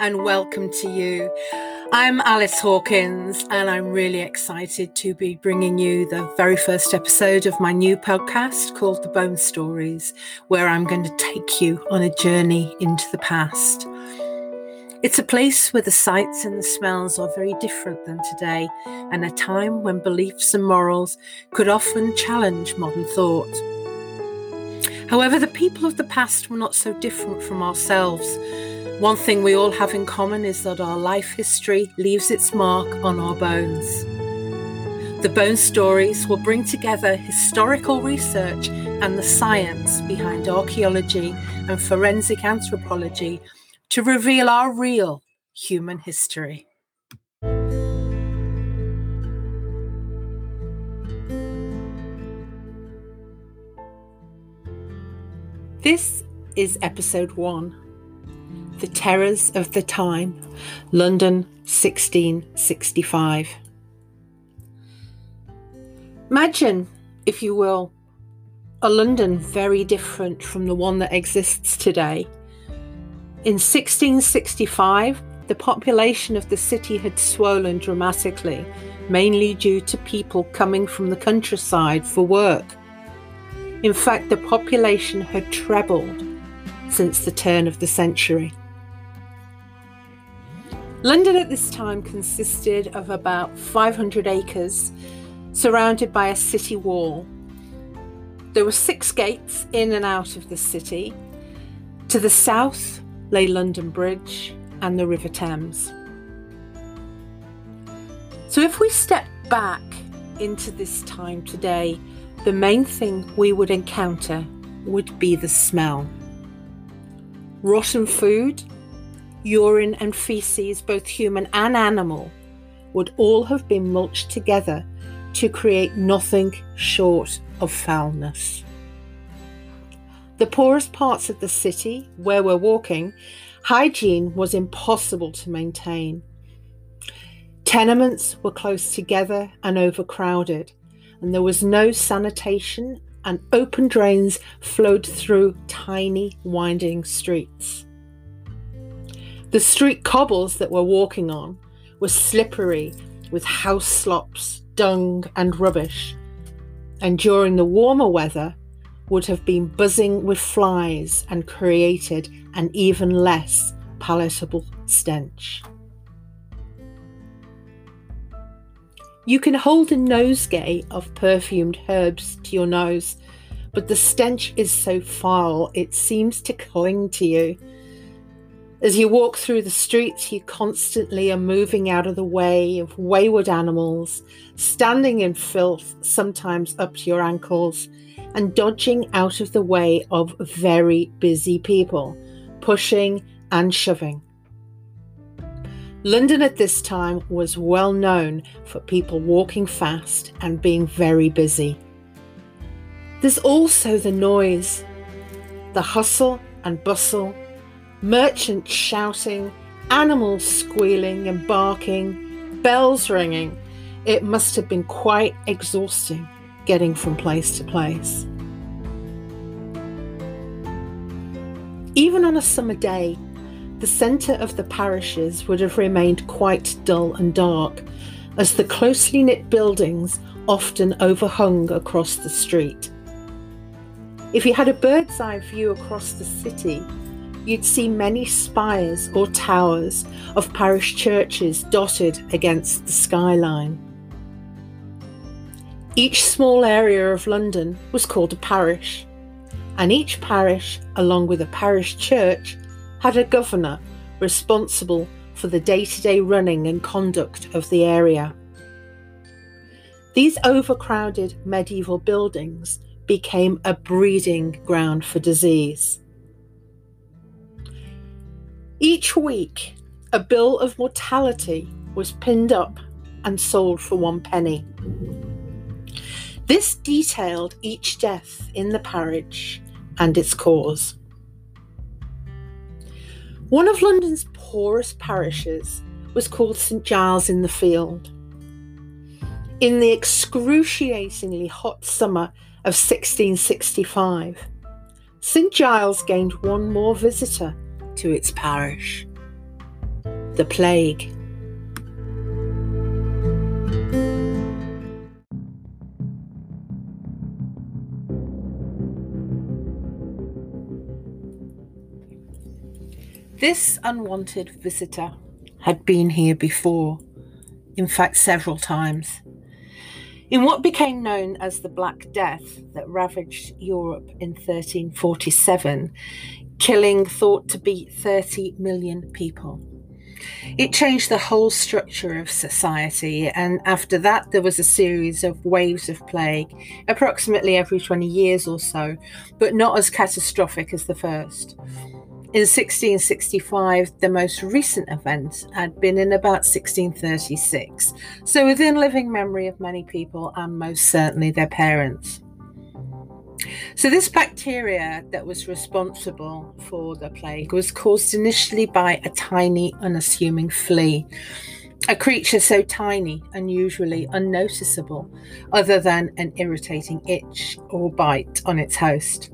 And welcome to you. I'm Alice Hawkins and I'm really excited to be bringing you the very first episode of my new podcast called The Bone Stories, where I'm going to take you on a journey into the past. It's a place where the sights and the smells are very different than today, and a time when beliefs and morals could often challenge modern thought. However, the people of the past were not so different from ourselves. One thing we all have in common is that our life history leaves its mark on our bones. The Bone Stories will bring together historical research and the science behind archaeology and forensic anthropology to reveal our real human history. This is episode one the Terrors of the Time, London 1665. Imagine, if you will, a London very different from the one that exists today. In 1665, the population of the city had swollen dramatically, mainly due to people coming from the countryside for work. In fact, the population had trebled since the turn of the century. London at this time consisted of about 500 acres surrounded by a city wall. There were six gates in and out of the city. To the south lay London Bridge and the River Thames. So, if we step back into this time today, the main thing we would encounter would be the smell. Rotten food urine and feces, both human and animal, would all have been mulched together to create nothing short of foulness. The poorest parts of the city, where we're walking, hygiene was impossible to maintain. Tenements were close together and overcrowded, and there was no sanitation, and open drains flowed through tiny, winding streets. The street cobbles that we're walking on were slippery with house slops, dung, and rubbish, and during the warmer weather would have been buzzing with flies and created an even less palatable stench. You can hold a nosegay of perfumed herbs to your nose, but the stench is so foul it seems to cling to you as you walk through the streets, you constantly are moving out of the way of wayward animals, standing in filth, sometimes up to your ankles, and dodging out of the way of very busy people, pushing and shoving. London at this time was well known for people walking fast and being very busy. There's also the noise, the hustle and bustle merchants shouting, animals squealing and barking, bells ringing. It must have been quite exhausting getting from place to place. Even on a summer day, the centre of the parishes would have remained quite dull and dark, as the closely knit buildings often overhung across the street. If you had a bird's eye view across the city, you'd see many spires or towers of parish churches dotted against the skyline. Each small area of London was called a parish, and each parish, along with a parish church, had a governor responsible for the day to day running and conduct of the area. These overcrowded medieval buildings became a breeding ground for disease. Each week, a bill of mortality was pinned up and sold for one penny. This detailed each death in the parish and its cause. One of London's poorest parishes was called St Giles in the Field. In the excruciatingly hot summer of 1665, St Giles gained one more visitor to its parish the plague. This unwanted visitor had been here before, in fact, several times. In what became known as the Black Death that ravaged Europe in 1347, killing thought to be 30 million people. It changed the whole structure of society, and after that, there was a series of waves of plague, approximately every 20 years or so, but not as catastrophic as the first. In 1665, the most recent event had been in about 1636, so within living memory of many people and most certainly their parents. So, this bacteria that was responsible for the plague was caused initially by a tiny, unassuming flea, a creature so tiny and usually unnoticeable, other than an irritating itch or bite on its host.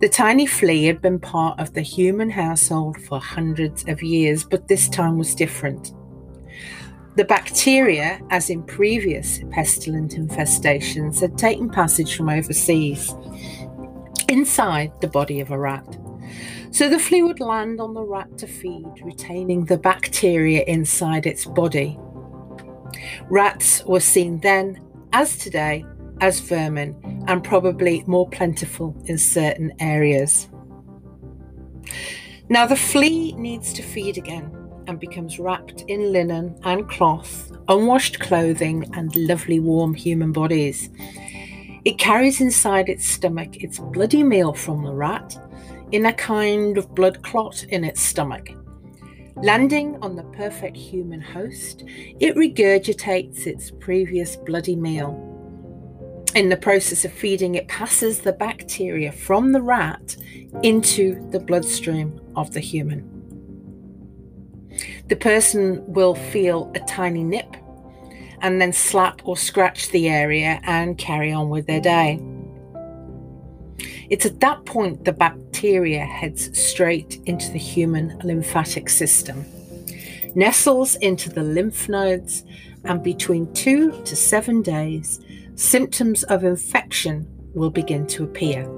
The tiny flea had been part of the human household for hundreds of years, but this time was different. The bacteria, as in previous pestilent infestations, had taken passage from overseas inside the body of a rat. So the flea would land on the rat to feed, retaining the bacteria inside its body. Rats were seen then, as today, as vermin and probably more plentiful in certain areas. Now, the flea needs to feed again and becomes wrapped in linen and cloth, unwashed clothing, and lovely warm human bodies. It carries inside its stomach its bloody meal from the rat in a kind of blood clot in its stomach. Landing on the perfect human host, it regurgitates its previous bloody meal in the process of feeding, it passes the bacteria from the rat into the bloodstream of the human. The person will feel a tiny nip and then slap or scratch the area and carry on with their day. It's at that point the bacteria heads straight into the human lymphatic system, nestles into the lymph nodes, and between two to seven days, symptoms of infection will begin to appear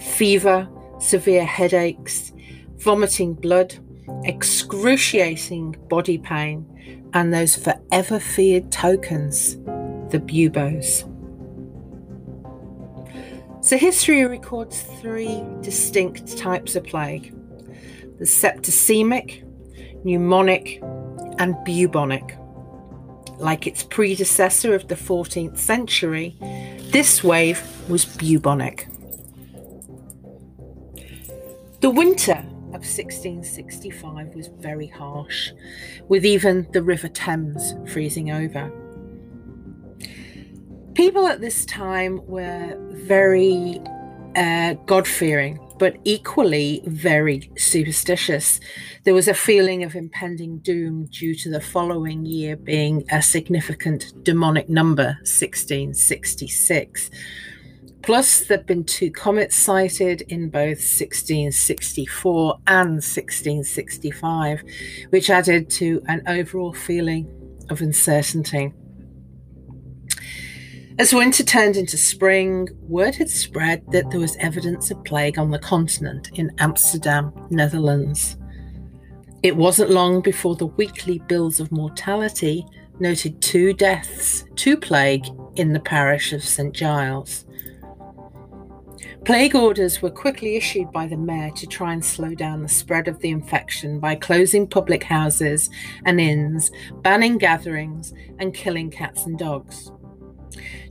fever, severe headaches, vomiting blood, excruciating body pain, and those forever feared tokens, the buboes. So, history records three distinct types of plague the septicemic, pneumonic, and bubonic like its predecessor of the 14th century, this wave was bubonic. The winter of 1665 was very harsh, with even the River Thames freezing over. People at this time were very uh, God fearing but equally very superstitious. There was a feeling of impending doom due to the following year being a significant demonic number, 1666. Plus, there'd been two comets sighted in both 1664 and 1665, which added to an overall feeling of uncertainty. As winter turned into spring, word had spread that there was evidence of plague on the continent in Amsterdam, Netherlands. It wasn't long before the weekly bills of mortality noted two deaths to plague in the parish of St Giles. Plague orders were quickly issued by the mayor to try and slow down the spread of the infection by closing public houses and inns, banning gatherings, and killing cats and dogs.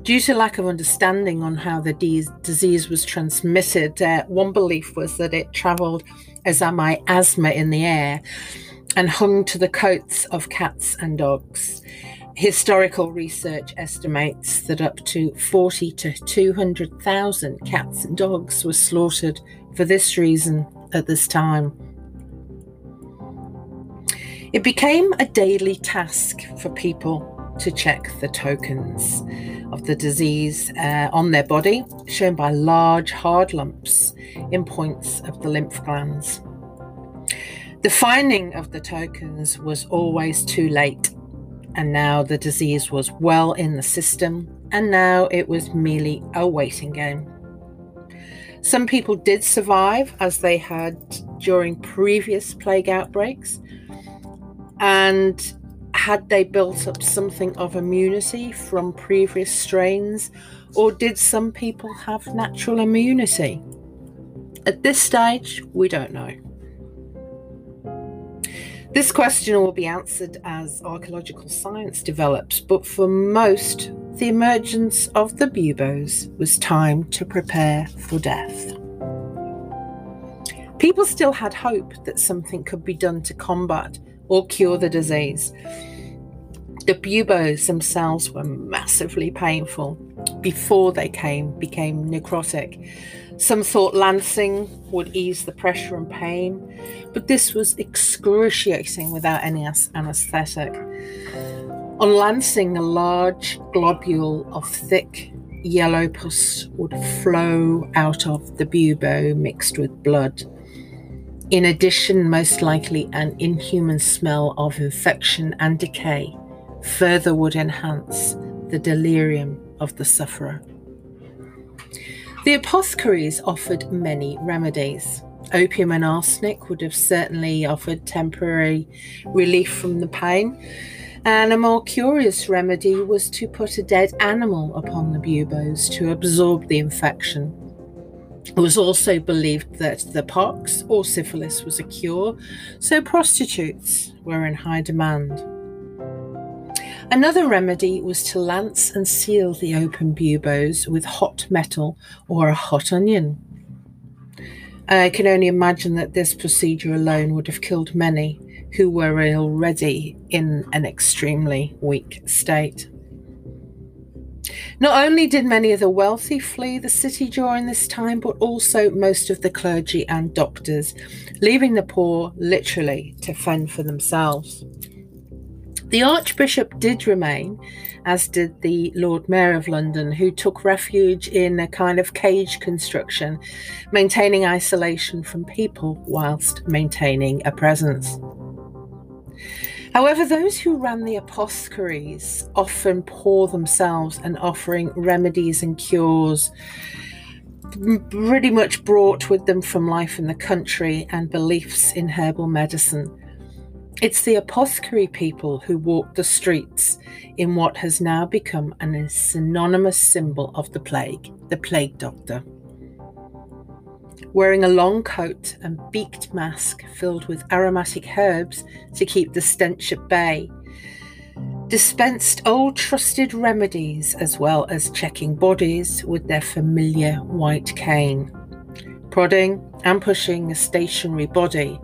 Due to lack of understanding on how the de- disease was transmitted, uh, one belief was that it travelled as miasma in the air and hung to the coats of cats and dogs. Historical research estimates that up to 40 to 200,000 cats and dogs were slaughtered for this reason at this time. It became a daily task for people to check the tokens of the disease uh, on their body, shown by large hard lumps in points of the lymph glands. The finding of the tokens was always too late, and now the disease was well in the system, and now it was merely a waiting game. Some people did survive, as they had during previous plague outbreaks, and had they built up something of immunity from previous strains, or did some people have natural immunity? At this stage, we don't know. This question will be answered as archaeological science develops, but for most, the emergence of the buboes was time to prepare for death. People still had hope that something could be done to combat or cure the disease. The buboes themselves were massively painful before they came became necrotic, some thought lancing would ease the pressure and pain, but this was excruciating without any anesthetic. On lancing, a large globule of thick yellow pus would flow out of the bubo mixed with blood. In addition, most likely an inhuman smell of infection and decay further would enhance the delirium of the sufferer. The apothecaries offered many remedies. Opium and arsenic would have certainly offered temporary relief from the pain, and a more curious remedy was to put a dead animal upon the buboes to absorb the infection. It was also believed that the pox or syphilis was a cure, so prostitutes were in high demand. Another remedy was to lance and seal the open buboes with hot metal or a hot onion. I can only imagine that this procedure alone would have killed many who were already in an extremely weak state. Not only did many of the wealthy flee the city during this time, but also most of the clergy and doctors, leaving the poor literally to fend for themselves. The Archbishop did remain, as did the Lord Mayor of London, who took refuge in a kind of cage construction, maintaining isolation from people whilst maintaining a presence. However, those who ran the apothecaries often poor themselves and offering remedies and cures pretty much brought with them from life in the country and beliefs in herbal medicine. It's the apothecary people who walk the streets in what has now become a synonymous symbol of the plague, the plague doctor. Wearing a long coat and beaked mask filled with aromatic herbs to keep the stench at bay, dispensed old trusted remedies as well as checking bodies with their familiar white cane, prodding and pushing a stationary body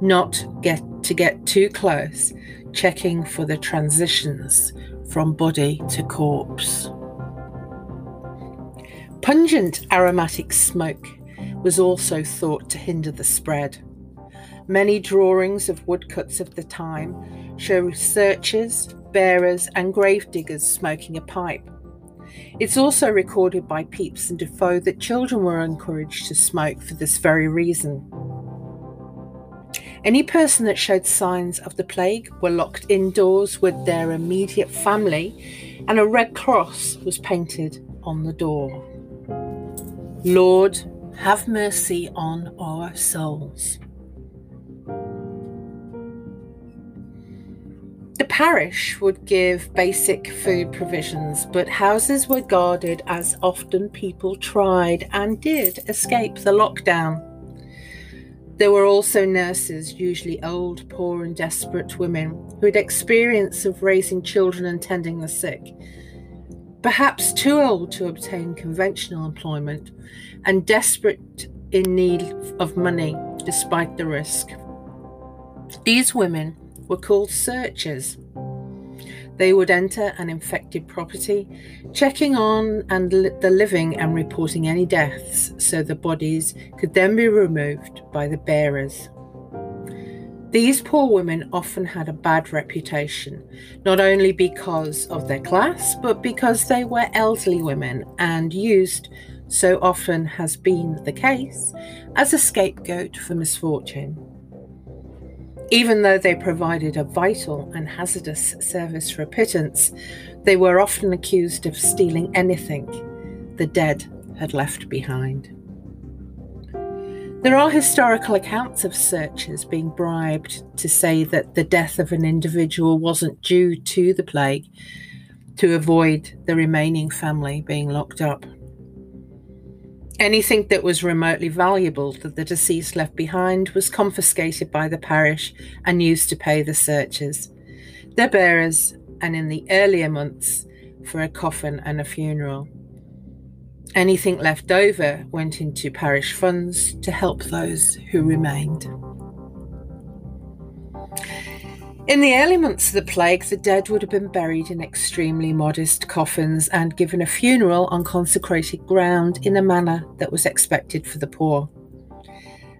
not get to get too close, checking for the transitions from body to corpse. Pungent aromatic smoke was also thought to hinder the spread. Many drawings of woodcuts of the time show researchers, bearers, and grave diggers smoking a pipe. It's also recorded by Pepys and Defoe that children were encouraged to smoke for this very reason. Any person that showed signs of the plague were locked indoors with their immediate family, and a red cross was painted on the door. Lord, have mercy on our souls. The parish would give basic food provisions, but houses were guarded as often people tried and did escape the lockdown. There were also nurses, usually old, poor, and desperate women, who had experience of raising children and tending the sick. Perhaps too old to obtain conventional employment and desperate in need of money despite the risk. These women were called searchers they would enter an infected property, checking on and li- the living and reporting any deaths so the bodies could then be removed by the bearers. These poor women often had a bad reputation, not only because of their class, but because they were elderly women and used, so often has been the case, as a scapegoat for misfortune. Even though they provided a vital and hazardous service for a pittance, they were often accused of stealing anything the dead had left behind. There are historical accounts of searchers being bribed to say that the death of an individual wasn't due to the plague to avoid the remaining family being locked up. Anything that was remotely valuable that the deceased left behind was confiscated by the parish and used to pay the searchers, their bearers, and in the earlier months for a coffin and a funeral. Anything left over went into parish funds to help those who remained. In the early months of the plague, the dead would have been buried in extremely modest coffins and given a funeral on consecrated ground in a manner that was expected for the poor.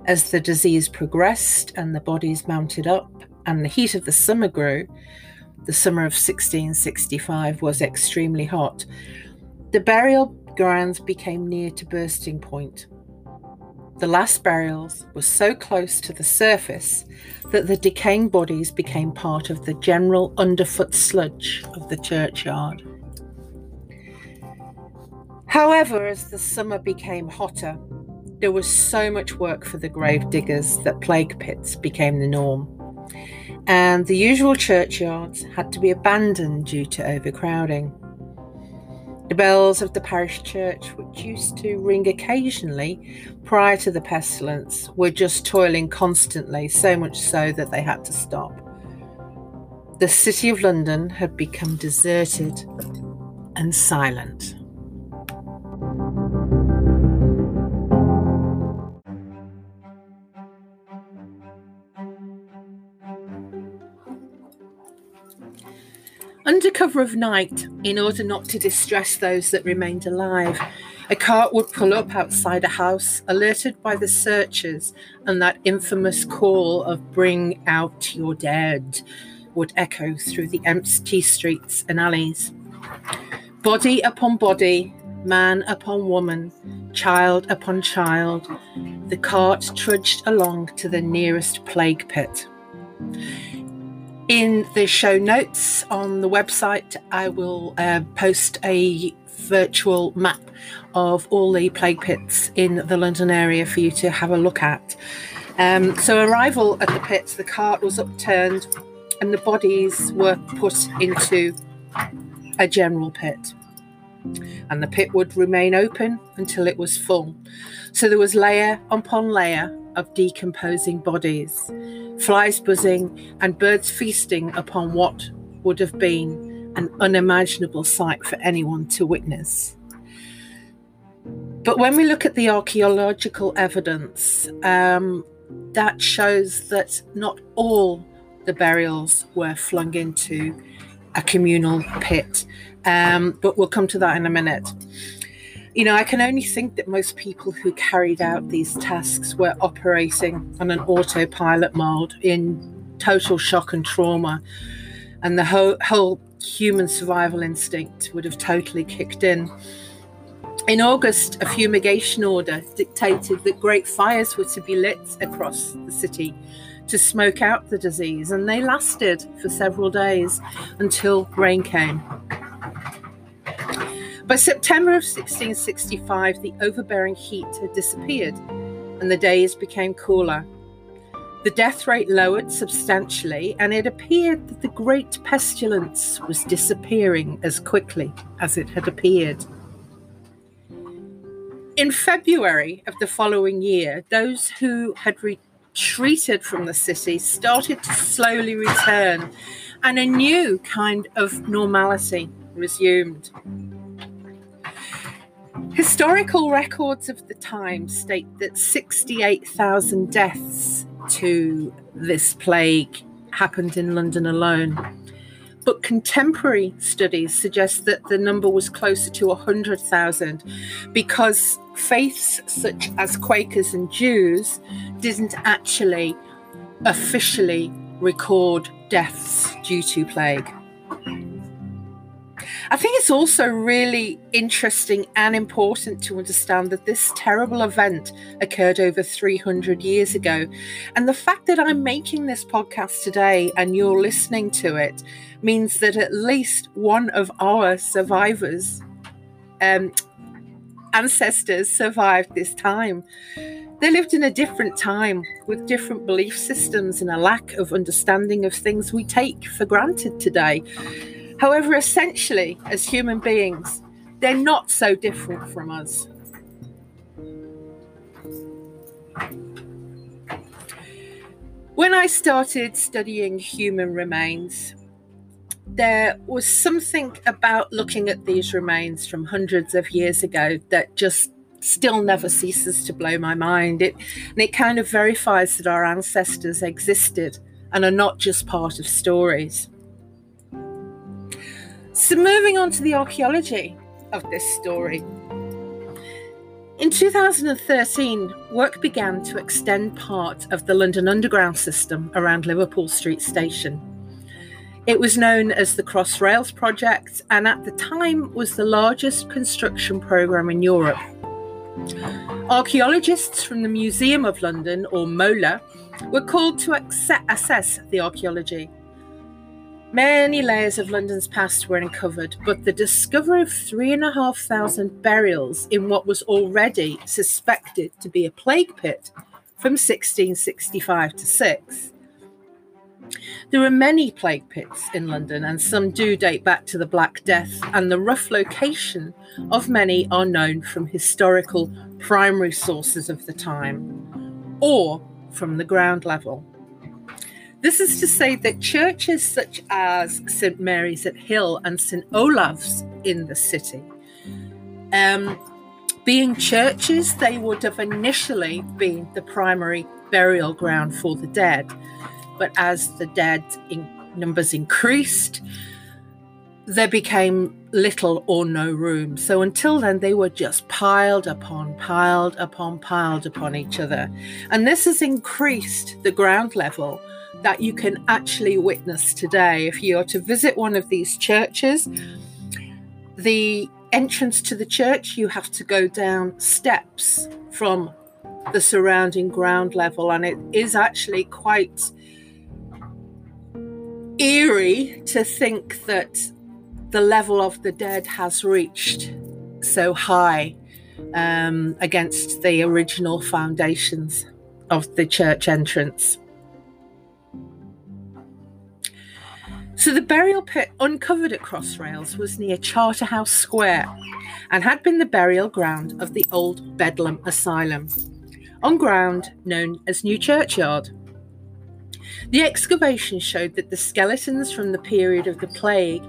As the disease progressed and the bodies mounted up and the heat of the summer grew, the summer of 1665 was extremely hot, the burial grounds became near to bursting point. The last burials were so close to the surface that the decaying bodies became part of the general underfoot sludge of the churchyard. However, as the summer became hotter, there was so much work for the grave diggers that plague pits became the norm, and the usual churchyards had to be abandoned due to overcrowding. The bells of the parish church, which used to ring occasionally prior to the pestilence, were just toiling constantly, so much so that they had to stop. The city of London had become deserted and silent. Under cover of night, in order not to distress those that remained alive, a cart would pull up outside a house, alerted by the searchers, and that infamous call of Bring out your dead would echo through the empty streets and alleys. Body upon body, man upon woman, child upon child, the cart trudged along to the nearest plague pit. In the show notes on the website, I will uh, post a virtual map of all the plague pits in the London area for you to have a look at. Um, so, arrival at the pits, the cart was upturned and the bodies were put into a general pit. And the pit would remain open until it was full. So, there was layer upon layer of decomposing bodies, flies buzzing, and birds feasting upon what would have been an unimaginable sight for anyone to witness. But when we look at the archaeological evidence, um, that shows that not all the burials were flung into a communal pit. Um, but we'll come to that in a minute. You know, I can only think that most people who carried out these tasks were operating on an autopilot mode in total shock and trauma, and the whole, whole human survival instinct would have totally kicked in. In August, a fumigation order dictated that great fires were to be lit across the city to smoke out the disease, and they lasted for several days until rain came. By September of 1665, the overbearing heat had disappeared and the days became cooler. The death rate lowered substantially, and it appeared that the great pestilence was disappearing as quickly as it had appeared. In February of the following year, those who had retreated from the city started to slowly return, and a new kind of normality resumed. Historical records of the time state that 68,000 deaths to this plague happened in London alone. But contemporary studies suggest that the number was closer to 100,000 because faiths such as Quakers and Jews didn't actually officially record deaths due to plague. I think it's also really interesting and important to understand that this terrible event occurred over 300 years ago. And the fact that I'm making this podcast today and you're listening to it means that at least one of our survivors, um, ancestors, survived this time. They lived in a different time with different belief systems and a lack of understanding of things we take for granted today. However, essentially, as human beings, they're not so different from us. When I started studying human remains, there was something about looking at these remains from hundreds of years ago that just still never ceases to blow my mind. It and it kind of verifies that our ancestors existed and are not just part of stories. So, moving on to the archaeology of this story. In 2013, work began to extend part of the London Underground system around Liverpool Street Station. It was known as the Crossrails Project and at the time was the largest construction programme in Europe. Archaeologists from the Museum of London, or MOLA, were called to assess the archaeology Many layers of London's past were uncovered, but the discovery of three and a half thousand burials in what was already suspected to be a plague pit from 1665 to 6. There are many plague pits in London, and some do date back to the Black Death, and the rough location of many are known from historical primary sources of the time or from the ground level. This is to say that churches such as St Mary's at Hill and St Olave's in the city, um, being churches, they would have initially been the primary burial ground for the dead. But as the dead in numbers increased, there became little or no room. So until then, they were just piled upon, piled upon, piled upon each other. And this has increased the ground level that you can actually witness today. If you are to visit one of these churches, the entrance to the church, you have to go down steps from the surrounding ground level, and it is actually quite eerie to think that the level of the dead has reached so high um, against the original foundations of the church entrance. So the burial pit uncovered at Crossrails was near Charterhouse Square and had been the burial ground of the old Bedlam Asylum, on ground known as New Churchyard. The excavation showed that the skeletons from the period of the plague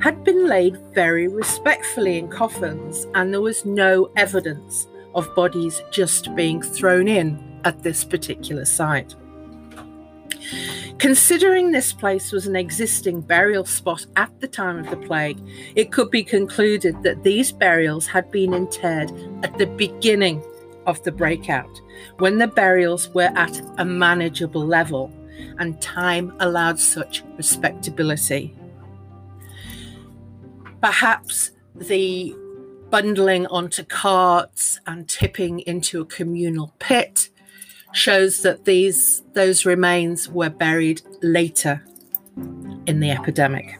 had been laid very respectfully in coffins, and there was no evidence of bodies just being thrown in at this particular site. Considering this place was an existing burial spot at the time of the plague, it could be concluded that these burials had been interred at the beginning of the breakout, when the burials were at a manageable level and time allowed such respectability. Perhaps the bundling onto carts and tipping into a communal pit shows that these those remains were buried later in the epidemic.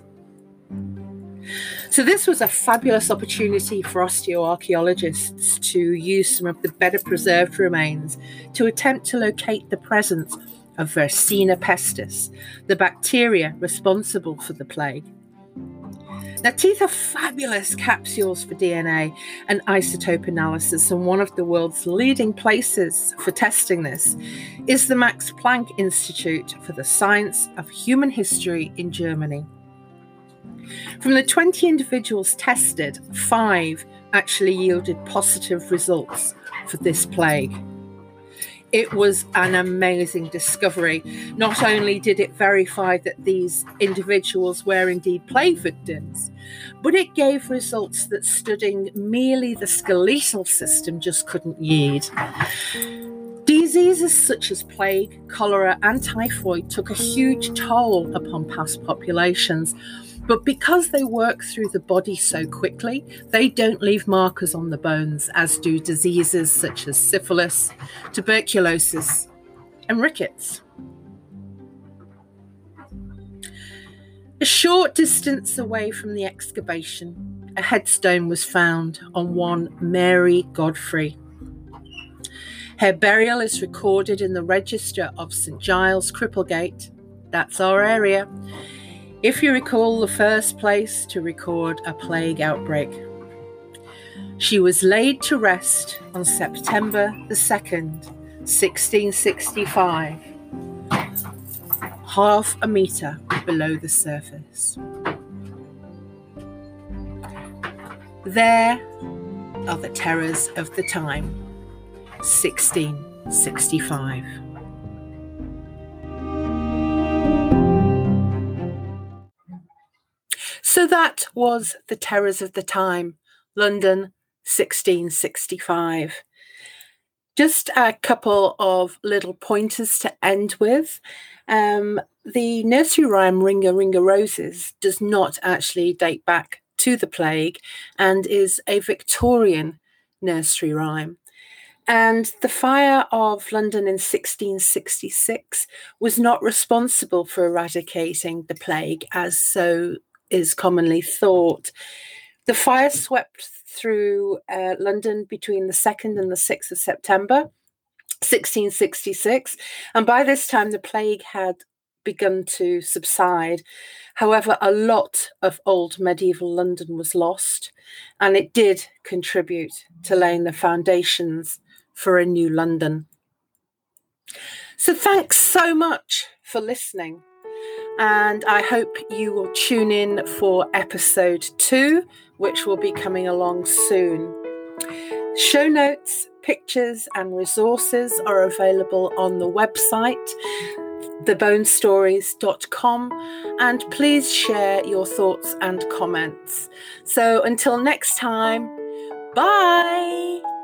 So this was a fabulous opportunity for osteoarchaeologists to use some of the better preserved remains to attempt to locate the presence of Yersinia pestis, the bacteria responsible for the plague. Now, teeth are fabulous capsules for DNA and isotope analysis, and one of the world's leading places for testing this is the Max Planck Institute for the Science of Human History in Germany. From the 20 individuals tested, five actually yielded positive results for this plague it was an amazing discovery. Not only did it verify that these individuals were indeed plague victims, but it gave results that studying merely the skeletal system just couldn't yield. Diseases such as plague, cholera, and typhoid took a huge toll upon past populations, But because they work through the body so quickly, they don't leave markers on the bones, as do diseases such as syphilis, tuberculosis, and rickets. A short distance away from the excavation, a headstone was found on one Mary Godfrey. Her burial is recorded in the register of St Giles Cripplegate. That's our area if you recall, the first place to record a plague outbreak. She was laid to rest on September the 2nd, 1665, half a metre below the surface. There are the terrors of the time, 1665. That was The Terrors of the Time, London, 1665. Just a couple of little pointers to end with. Um, the nursery rhyme Ringa Ringa Roses does not actually date back to the plague and is a Victorian nursery rhyme. And the fire of London in 1666 was not responsible for eradicating the plague, as so is commonly thought. The fire swept through uh, London between the 2nd and the 6th of September, 1666, and by this time the plague had begun to subside. However, a lot of old medieval London was lost, and it did contribute to laying the foundations for a new London. So, thanks so much for listening and I hope you will tune in for episode two, which will be coming along soon. Show notes, pictures, and resources are available on the website thebonestories.com and please share your thoughts and comments. So until next time, bye.